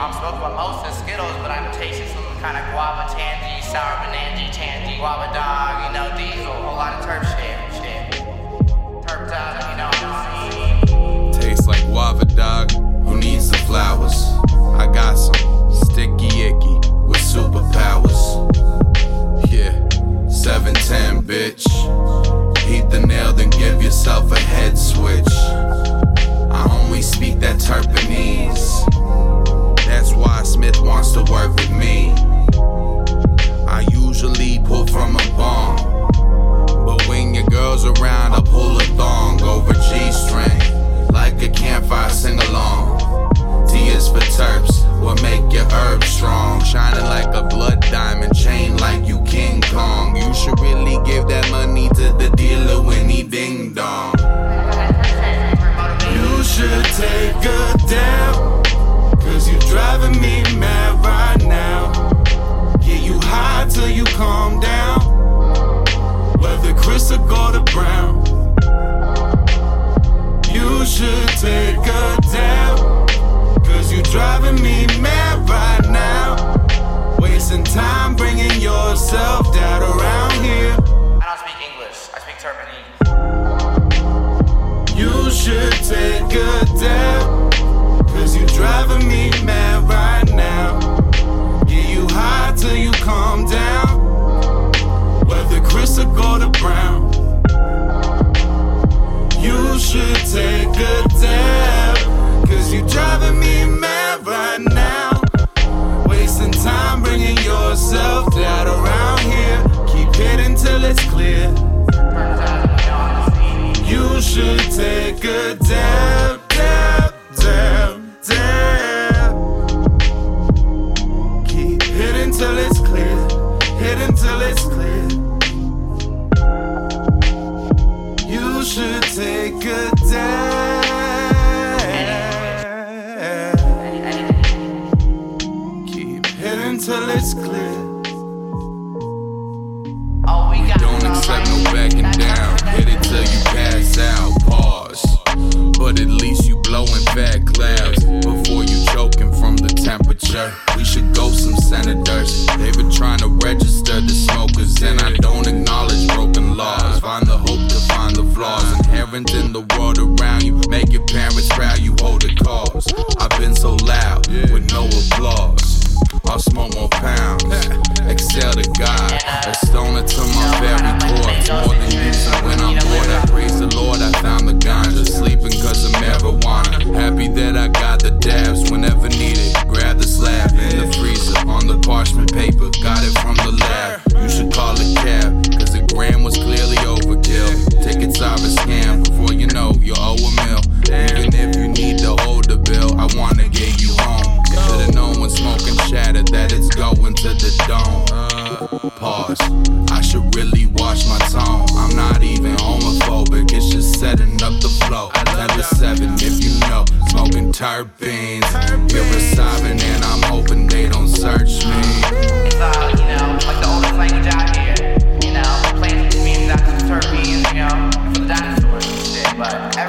I'm smoked most of Skittles, but I'm tasting some kind of guava tangy, sour banana tangy, guava dog, you know, diesel, whole lot of turf shit, shit. Turped up, you know what I'm saying? Tastes like guava dog, who needs the flowers? I got some sticky icky with superpowers. take a down. Cause you driving me mad right now. Wasting time bringing yourself down clear. You should take a dab, dab, dab, dab. Keep hitting till it's clear, hitting till it's clear. You should take a dab. Keep hitting till it's clear. should go some senators. They've been trying to register the smokers, and I don't acknowledge broken laws. Find the hope to find the flaws inherent in the world around you. Make your parents proud, you hold the cause. I've been so loud with no applause. pause. I should really watch my tone. I'm not even homophobic, it's just setting up the flow. Level 7, if you know, smoking turbines. You're receiving, and I'm hoping they don't search me. It's, uh, you know, like the oldest language out here. You know, plants mean that's terpenes, you know, for the dinosaurs and shit, but.